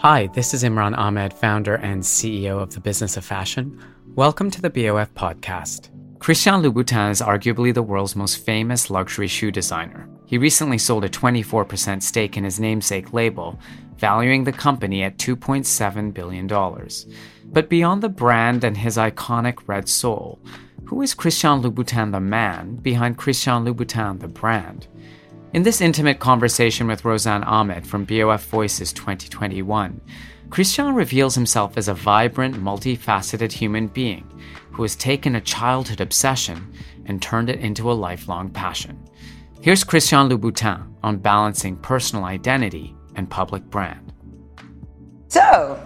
Hi, this is Imran Ahmed, founder and CEO of the Business of Fashion. Welcome to the BOF podcast. Christian Louboutin is arguably the world's most famous luxury shoe designer. He recently sold a 24% stake in his namesake label, valuing the company at $2.7 billion. But beyond the brand and his iconic red sole, who is Christian Louboutin the man behind Christian Louboutin the brand? In this intimate conversation with Rozan Ahmed from BOF Voices 2021, Christian reveals himself as a vibrant, multifaceted human being who has taken a childhood obsession and turned it into a lifelong passion. Here's Christian Louboutin on balancing personal identity and public brand. So,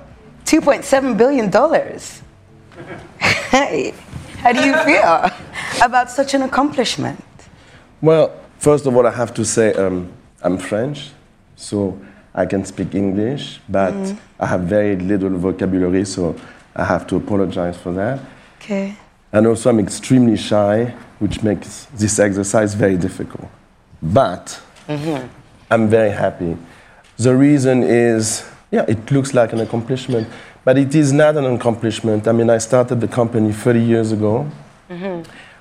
$2.7 billion. hey, how do you feel about such an accomplishment? Well, first of all, I have to say um, I'm French, so I can speak English, but Mm. I have very little vocabulary, so I have to apologize for that. Okay. And also, I'm extremely shy, which makes this exercise very difficult. But I'm very happy. The reason is, yeah, it looks like an accomplishment, but it is not an accomplishment. I mean, I started the company 30 years ago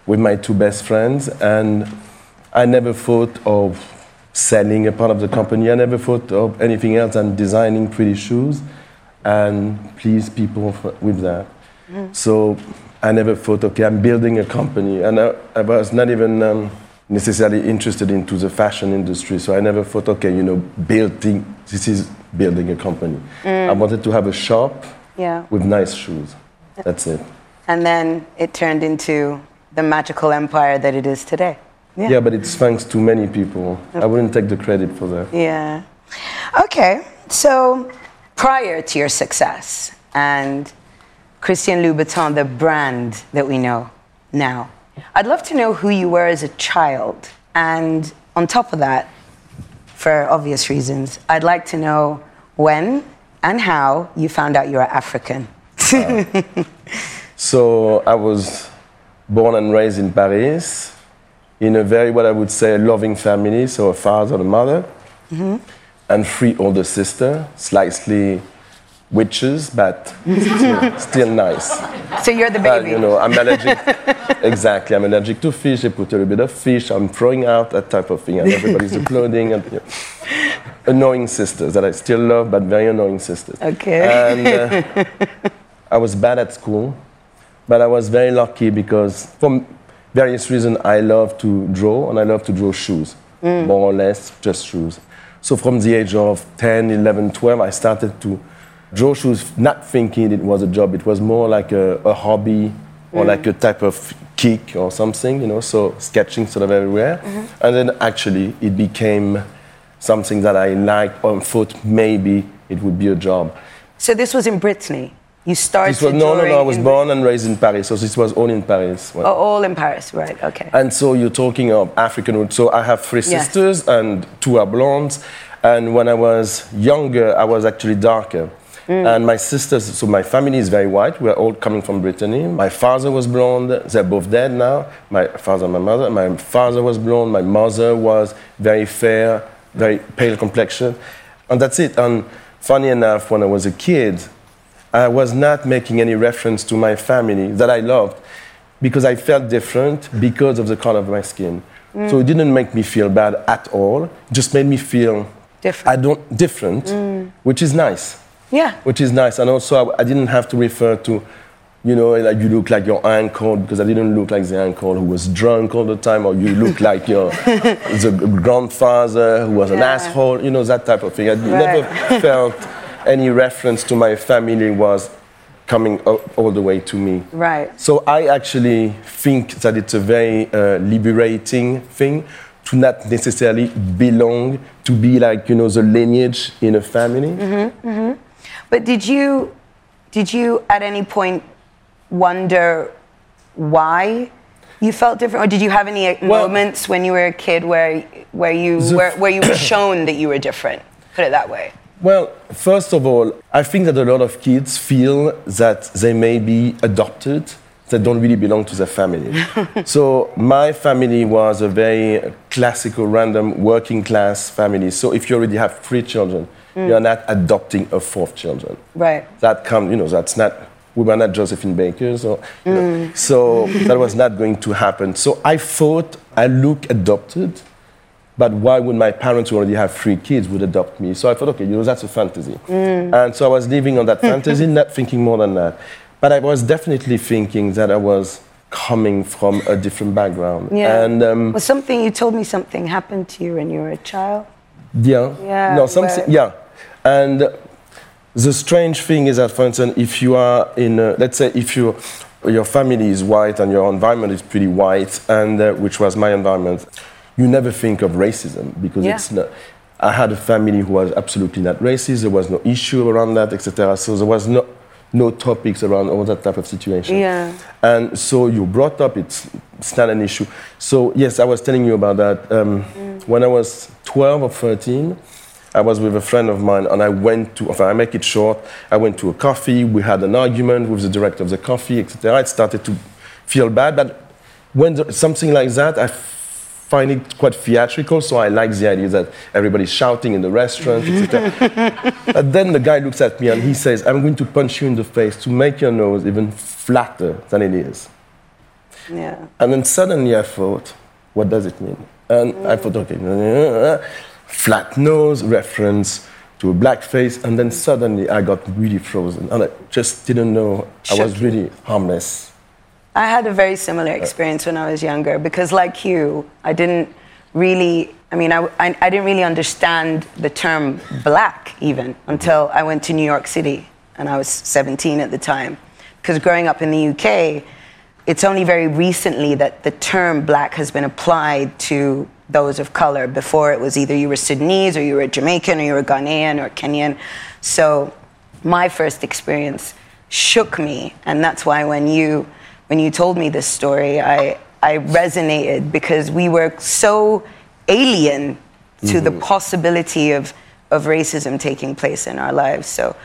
with my two best friends, and I never thought of selling a part of the company. I never thought of anything else than designing pretty shoes and please people with that. So I never thought, okay, I'm building a company, and I, I was not even um, necessarily interested into the fashion industry. So I never thought, okay, you know, building this is building a company. I wanted to have a shop Yeah. with nice shoes. That's it. And then it turned into the magical empire that it is today. Yeah. Yeah, but it's thanks to many people. I wouldn't take the credit for that. Yeah. Okay. So prior to your success and Christian Louboutin, the brand that we know now, I'd love to know who you were as a child. And on top of that, for obvious reasons, I'd like to know when and how you found out you were African. So I was born and raised in Paris in a very, what I would say, loving family. So a father and a mother, and three older sisters, slightly witches, but still, still nice. So you're the But, baby. you know, I'm allergic. exactly, I'm allergic to fish. They put a little bit of fish. I'm throwing out that type of thing, and everybody's applauding. And, you know, annoying sisters that I still love, but very annoying sisters. Okay. And uh, I was bad at school, but I was very lucky because, for various reasons, I love to draw, and I love to draw shoes, mm. more or less just shoes. So from the age of 10, 11, 12, I started to draw shoes, not thinking it was a job. It was more like a, a hobby or mm. like a type of kick or something, you know, so sketching sort of everywhere. Mm-hmm. And then actually it became something that I liked or thought maybe it would be a job. So this was in Brittany. You started. This was, no, no, no, I was born and raised in Paris, so this was all in Paris. Oh, all in Paris, right? Okay. And so you're talking of African roots. So I have three Yes. sisters, and two are blondes. And when I was younger, I was actually darker. Mm. And my sisters, so my family is very white. We're all coming from Brittany. My father was blonde. They're both dead now. My father and my mother. My father was blonde. My mother was very fair, very pale complexion. And that's it. And funny enough, when I was a kid, I was not making any reference to my family that I loved because I felt different because of the color of my skin. So it didn't make me feel bad at all. It just made me feel Different. I don't different, mm. which is nice. Yeah. Which is nice, and also I, I didn't have to refer to, you know, like you look like your uncle because I didn't look like the uncle who was drunk all the time, or you look like your the grandfather who was an asshole, you know, that type of thing. I Right. never felt any reference to my family was coming all, the way to me. Right. So I actually think that it's a very uh, liberating thing to not necessarily belong to be like you know the lineage in a family. Mm-hmm. But did you, did you at any point wonder why you felt different, or did you have any Well- moments when you were a kid where, where you where, where you were shown that you were different? Put it that way. Well, first of all, I think that a lot of kids feel that they may be adopted, that don't really belong to their family. so my family was a very classical, random, working class family. So if you already have three children, mm. you're not adopting a fourth children. Right. That comes, you know, that's not. We were not Josephine Bakers, or, you know, mm. so that was not going to happen. So I thought I look adopted, but why would my parents who already have three kids would adopt me? So I thought, okay, you know, that's a fantasy. And so I was living on that fantasy, not thinking more than that. But I was definitely thinking that I was coming from a different background. Yeah. And um, Was something you told me something happened to you when you were a child? yeah. Yeah, No, something. Yeah. And the strange thing is that, for instance, if you are in, a, let's say, if you, your family is white and your environment is pretty white, and uh, which was my environment, you never think of racism because Yeah. it's not. I had a family who was absolutely not racist. There was no issue around that, etc. So there was no, no topics around all that type of situation. Yeah. And so you brought up it's, it's not an issue. So yes, I was telling you about that. Um, When I was 12 or 13, I was with a friend of mine, and I went to. If I make it short, I went to a coffee. We had an argument with the director of the coffee, etc. I started to feel bad, but when there, something like that, I find it quite theatrical. So I like the idea that everybody's shouting in the restaurant, etc. But then the guy looks at me and he says, I'm going to punch you in the face to make your nose even flatter than it is. Yeah. And then suddenly I thought, what does it mean? And I thought, okay, uh, uh, flat nose, reference to a black face. And then suddenly I got really frozen. And I just didn't know I was really harmless. I had a very similar experience when I was younger because, like you, I didn't really, I mean, I, I, I didn't really understand the term black even until I went to New York City and I was 17 at the time. Because growing up in the UK, it's only very recently that the term black has been applied to those of color. Before it was either you were Sudanese or you were Jamaican or you were Ghanaian or Kenyan. So my first experience shook me, and that's why when you when you told me this story, I I resonated because we were so alien to the mm-hmm. possibility of of racism taking place in our lives. So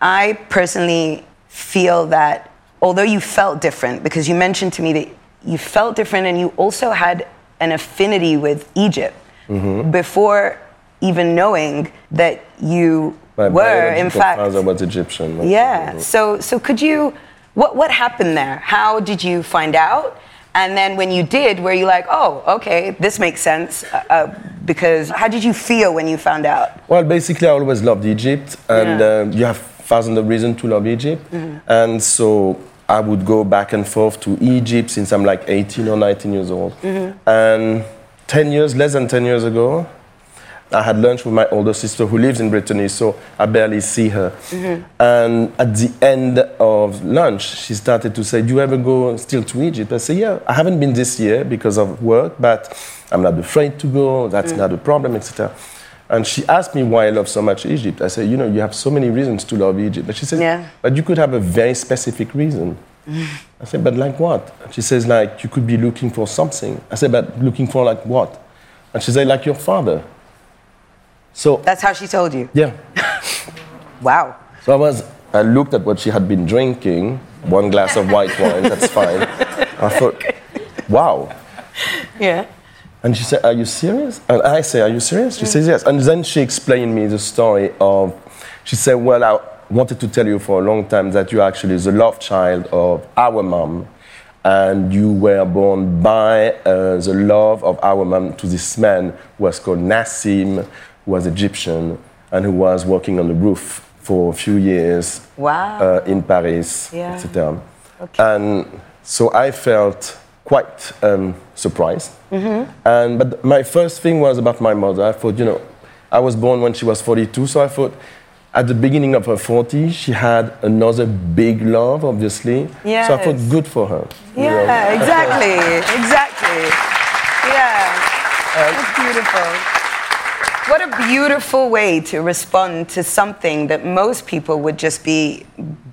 I personally feel that although you felt different, because you mentioned to me that you felt different and you also had an affinity with Egypt mm-hmm. before even knowing that you My were, in fact. father was Egyptian. Yeah. Mm-hmm. So, so could you, what, what happened there? How did you find out? And then when you did, were you like, oh, okay, this makes sense? Uh, uh, because how did you feel when you found out? Well, basically, I always loved Egypt, and Yeah. uh, you have thousands of reasons to love Egypt. And so I would go back and forth to Egypt since I'm like 18 or 19 years old. And 10 years, less than 10 years ago, I had lunch with my older sister who lives in Brittany, so I barely see her. Mm-hmm. And at the end of lunch, she started to say, Do you ever go still to Egypt? I said, Yeah, I haven't been this year because of work, but I'm not afraid to go, that's mm. not a problem, etc. And she asked me why I love so much Egypt. I said, You know, you have so many reasons to love Egypt. But she says, Yeah. But you could have a very specific reason. I said, But like what? And she says, Like, you could be looking for something. I said, But looking for like what? And she said, Like your father. So, That's how she told you. yeah. Wow. So I was, I looked at what she had been drinking, one glass of white wine, that's fine. I thought, wow. Yeah. And she said, Are you serious? And I say, Are you serious? She says, Yes. And then she explained me the story of, she said, Well, I wanted to tell you for a long time that you're actually the love child of our mom. And you were born by uh, the love of our mom to this man who was called Nassim, who was Egyptian, and who was working on the roof for a few years Wow. uh, in Paris, Yeah. etc. And so I felt quite um, surprised. Mm-hmm. And but my first thing was about my mother. I thought, you know, I was born when she was 42, so I thought. At the beginning of her 40s, she had another big love, obviously. So I thought, good for her. you know. Yeah, exactly. Exactly. Yeah. That's beautiful. What a beautiful way to respond to something that most people would just be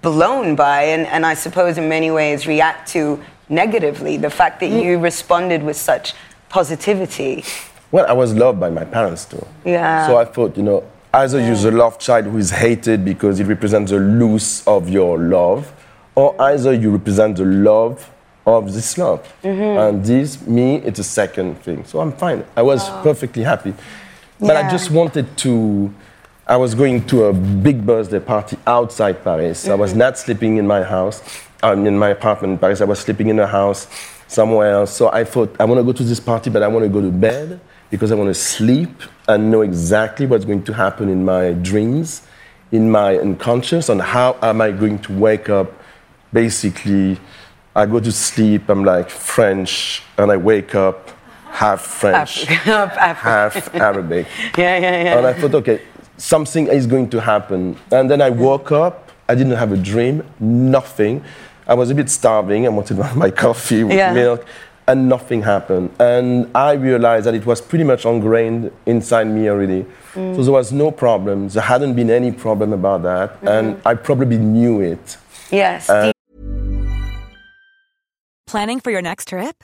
blown by, and, and I suppose in many ways react to negatively. The fact that mm. you responded with such positivity. Well, I was loved by my parents too. Yeah. So I thought, you know, either you're the love child who is hated because it represents the loss of your love, or either you represent the love of this love. Mm-hmm. And this, me, it's a second thing. So I'm fine. I was perfectly happy. But I just wanted to. I was going to a big birthday party outside Paris. I was not sleeping in my house, um, in my apartment in Paris. I was sleeping in a house somewhere else. So I thought, I want to go to this party, but I want to go to bed because I want to sleep and know exactly what's going to happen in my dreams, in my unconscious, and how am I going to wake up. Basically, I go to sleep, I'm like French, and I wake up half French, Africa. half Arabic. Yeah, yeah, yeah. And I thought, okay, something is going to happen. And then I woke up, I didn't have a dream, nothing. I was a bit starving, I wanted my coffee with Yeah. milk, and nothing happened. And I realized that it was pretty much ingrained inside me already. Mm. So there was no problem. There hadn't been any problem about that. And Mm-hmm. I probably knew it. Yes. Planning for your next trip?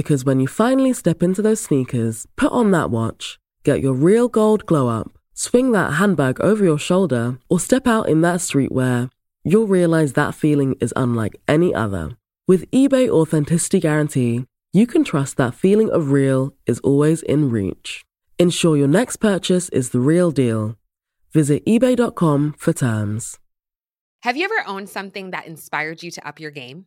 Because when you finally step into those sneakers, put on that watch, get your real gold glow up, swing that handbag over your shoulder, or step out in that streetwear, you'll realize that feeling is unlike any other. With eBay Authenticity Guarantee, you can trust that feeling of real is always in reach. Ensure your next purchase is the real deal. Visit eBay.com for terms. Have you ever owned something that inspired you to up your game?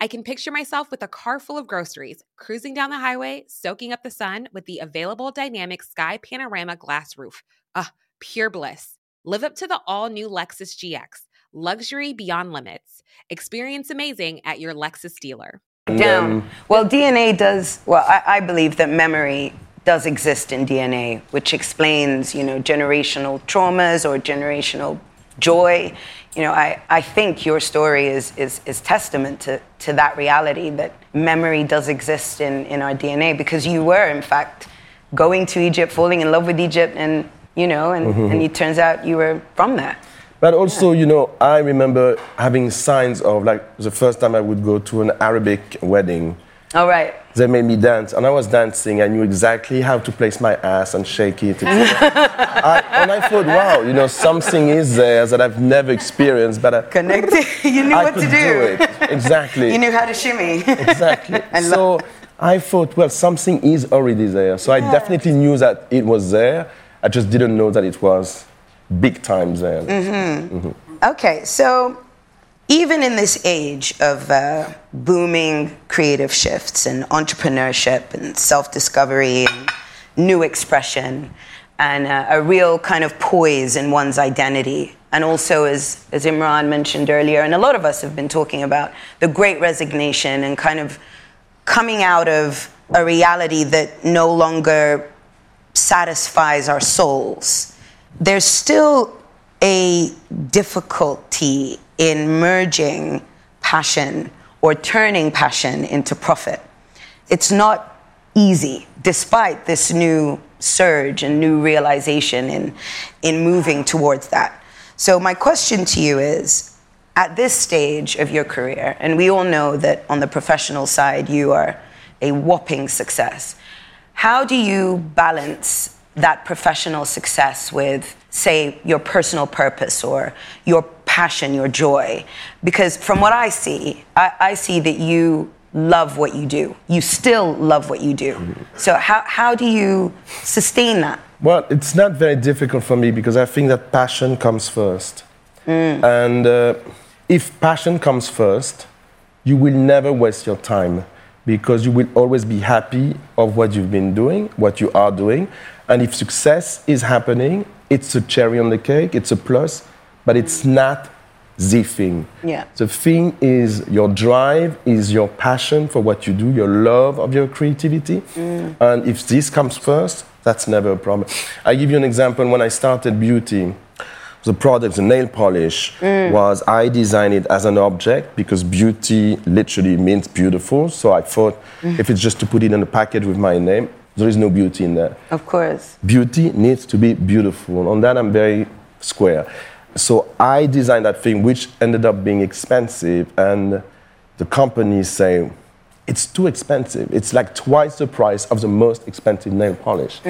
I can picture myself with a car full of groceries, cruising down the highway, soaking up the sun with the available dynamic sky panorama glass roof. Ah, pure bliss. Live up to the all new Lexus GX, luxury beyond limits. Experience amazing at your Lexus dealer. Down. Well, DNA does, well, I, I believe that memory does exist in DNA, which explains, you know, generational traumas or generational joy. You know, I, I think your story is, is, is testament to, to that reality that memory does exist in, in our DNA because you were, in fact, going to Egypt, falling in love with Egypt, and, you know, and, Mhm. and it turns out you were from there. But also, you know, I remember having signs of like the first time I would go to an Arabic wedding. All right. They made me dance, and I was dancing. I knew exactly how to place my ass and shake it. I, and I thought, wow, you know, something is there that I've never experienced, but I, Connected. you knew I what to do. it. Exactly. you knew how to shimmy. exactly. so I thought, well, something is already there. So I definitely knew that it was there. I just didn't know that it was big time there. Mhm. Mhm. Okay, so even in this age of uh, booming creative shifts and entrepreneurship and self discovery and new expression and uh, a real kind of poise in one's identity, and also, as, as Imran mentioned earlier, and a lot of us have been talking about, the great resignation and kind of coming out of a reality that no longer satisfies our souls, there's still a difficulty in merging passion or turning passion into profit. It's not easy, despite this new surge and new realization in, in moving towards that. So, my question to you is at this stage of your career, and we all know that on the professional side, you are a whopping success. How do you balance that professional success with, say, your personal purpose or your passion, your joy? Because from what I see, I, I see that you love what you do. You still love what you do. So, how, how do you sustain that? Well, it's not very difficult for me because I think that passion comes first. And uh, if passion comes first, you will never waste your time because you will always be happy of what you've been doing, what you are doing. And if success is happening, it's a cherry on the cake, it's a plus, but it's not the thing. Yeah. The thing is your drive, is your passion for what you do, your love of your creativity. And if this comes first, that's never a problem. I give you an example. When I started beauty, the product, the nail polish, Mm. was I designed it as an object because beauty literally means beautiful. So I thought Mm. if it's just to put it in a package with my name, there is no beauty in there Of course. beauty needs to be beautiful. On that, I'm very square. So I designed that thing, which ended up being expensive, and the company say it's too expensive. It's like twice the price of the most expensive nail polish.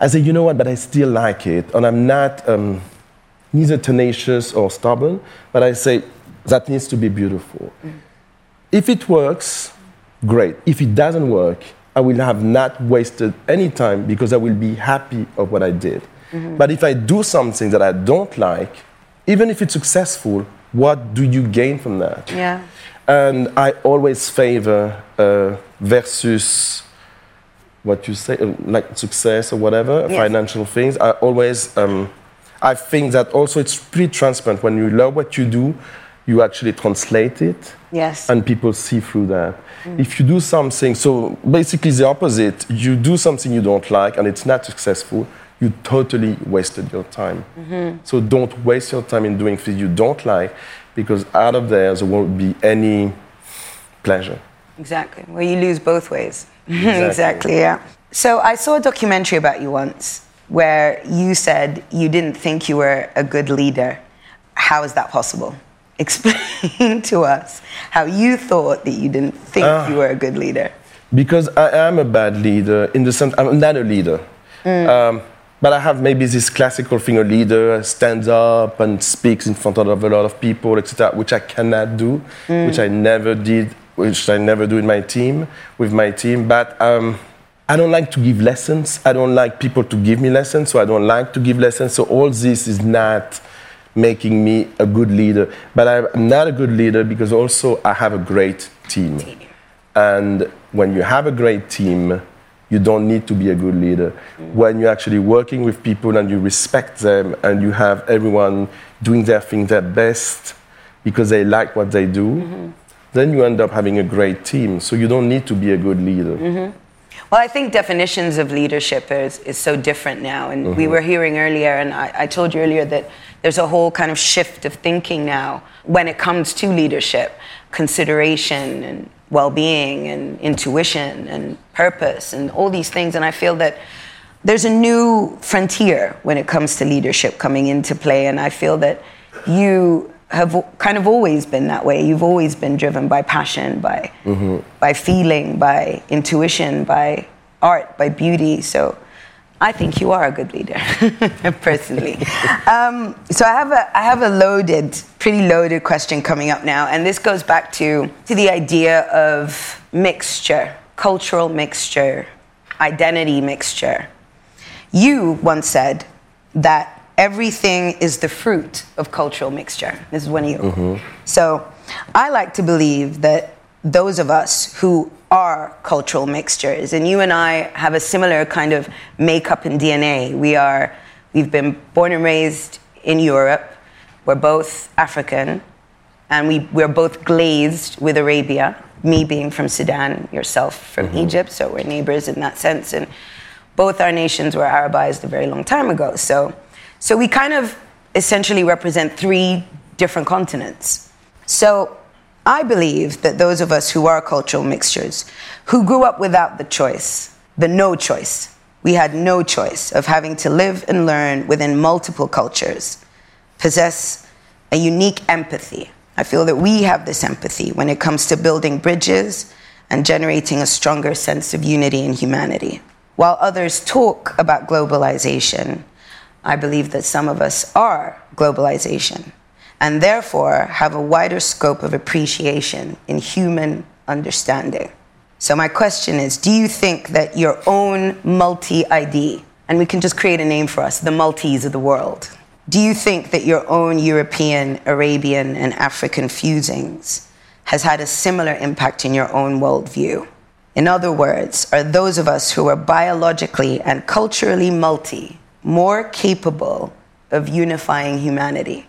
I say, you know what? But I still like it, and I'm not um, neither tenacious or stubborn. But I say that needs to be beautiful. If it works, great. If it doesn't work, I will have not wasted any time because I will be happy of what I did. Mhm. But if I do something that I don't like, even if it's successful, what do you gain from that? Yeah. And I always favor uh, versus what you say, uh, like success or whatever, Yes. financial things. I always, um, I think that also it's pretty transparent. When you love what you do, you actually translate it Yes. and people see through that. If you do something, so basically the opposite, you do something you don't like and it's not successful, you totally wasted your time. Mm-hmm. So don't waste your time in doing things you don't like because out of there, there won't be any pleasure. Exactly. Well, you lose both ways. Exactly. yeah. So I saw a documentary about you once where you said you didn't think you were a good leader. How is that possible? Explain to us how you thought that you didn't think ah. you were a good leader. Because I am a bad leader in the sense I'm not a leader. Mm. Um, but I have maybe this classical thing: a leader stands up and speaks in front of a lot of people, etc., which I cannot do, which I never did, which I never do in my team with my team. But um, I don't like to give lessons. I don't like people to give me lessons, so I don't like to give lessons. So all this is not making me a good leader. But I'm not a good leader because also I have a great team. And when you have a great team, you don't need to be a good leader. When you're actually working with people and you respect them and you have everyone doing their thing their best because they like what they do, then you end up having a great team. So you don't need to be a good leader. Mm-hmm. Well, I think definitions of leadership is, is so different now. And we mm-hmm. were hearing earlier, and I, I told you earlier that there's a whole kind of shift of thinking now when it comes to leadership, consideration and well being and intuition and purpose and all these things. And I feel that there's a new frontier when it comes to leadership coming into play. And I feel that you have kind of always been that way. You've always been driven by passion, by mm-hmm. by feeling, by intuition, by art, by beauty. So I think you are a good leader, personally. um, so I have a I have a loaded, pretty loaded question coming up now, and this goes back to to the idea of mixture, cultural mixture, identity mixture. You once said that everything is the fruit of cultural mixture. This is one of you. So I like to believe that those of us who are cultural mixtures, and you and I have a similar kind of makeup and DNA. We are, we've been born and raised in Europe. We're both African, and we, we're both glazed with Arabia. Me being from Sudan, yourself from mm-hmm. Egypt, so we're neighbors in that sense. And both our nations were Arabized a very long time ago. So, so we kind of essentially represent three different continents. So I believe that those of us who are cultural mixtures, who grew up without the choice, the no choice, we had no choice of having to live and learn within multiple cultures, possess a unique empathy. I feel that we have this empathy when it comes to building bridges and generating a stronger sense of unity and humanity. While others talk about globalization, I believe that some of us are globalization and therefore have a wider scope of appreciation in human understanding. So, my question is do you think that your own multi ID, and we can just create a name for us, the multis of the world, do you think that your own European, Arabian, and African fusings has had a similar impact in your own worldview? In other words, are those of us who are biologically and culturally multi more capable of unifying humanity?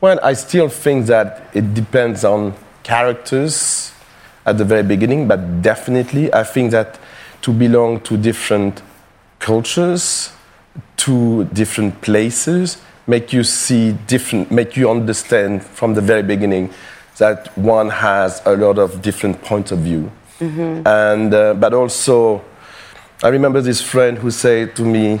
Well, I still think that it depends on characters at the very beginning, but definitely I think that to belong to different cultures, to different places, make you see different, make you understand from the very beginning that one has a lot of different points of view. And, uh, but also, I remember this friend who said to me,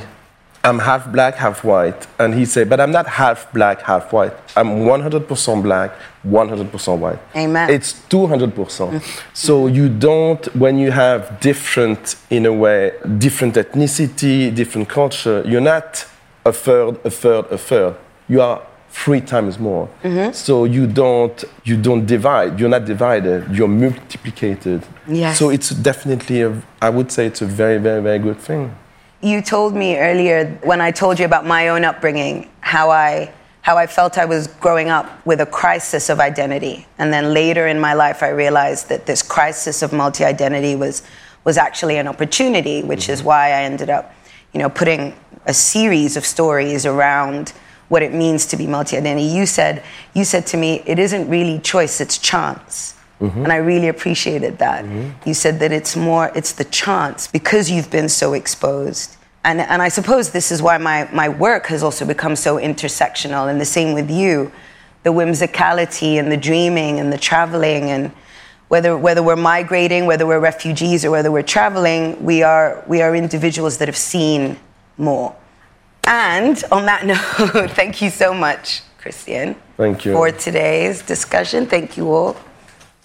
I'm half black, half white. And he said, But I'm not half black, half white. I'm 100% black, 100% white. Amen. It's 200%. so you don't, when you have different, in a way, different ethnicity, different culture, you're not a third, a third, a third. You are three times more. Mm-hmm. So you don't, you don't divide. You're not divided. You're multiplicated. Yes. So it's definitely, a, I would say it's a very, very, very good thing. You told me earlier when I told you about my own upbringing how I how I felt I was growing up with a crisis of identity. And then later in my life, I realized that this crisis of multi identity was, was actually an opportunity, which is mm-hmm. why I ended up you know, putting a series of stories around what it means to be multi-identity. You said, you said to me, it isn't really choice, it's chance. Mm-hmm. And I really appreciated that. Mm-hmm. You said that it's more, it's the chance because you've been so exposed. And, and I suppose this is why my, my work has also become so intersectional, and the same with you the whimsicality and the dreaming and the traveling and whether, whether we're migrating, whether we're refugees, or whether we're traveling, we are, we are individuals that have seen more. And on that note, thank you so much, Christian. Thank you. For today's discussion. Thank you all.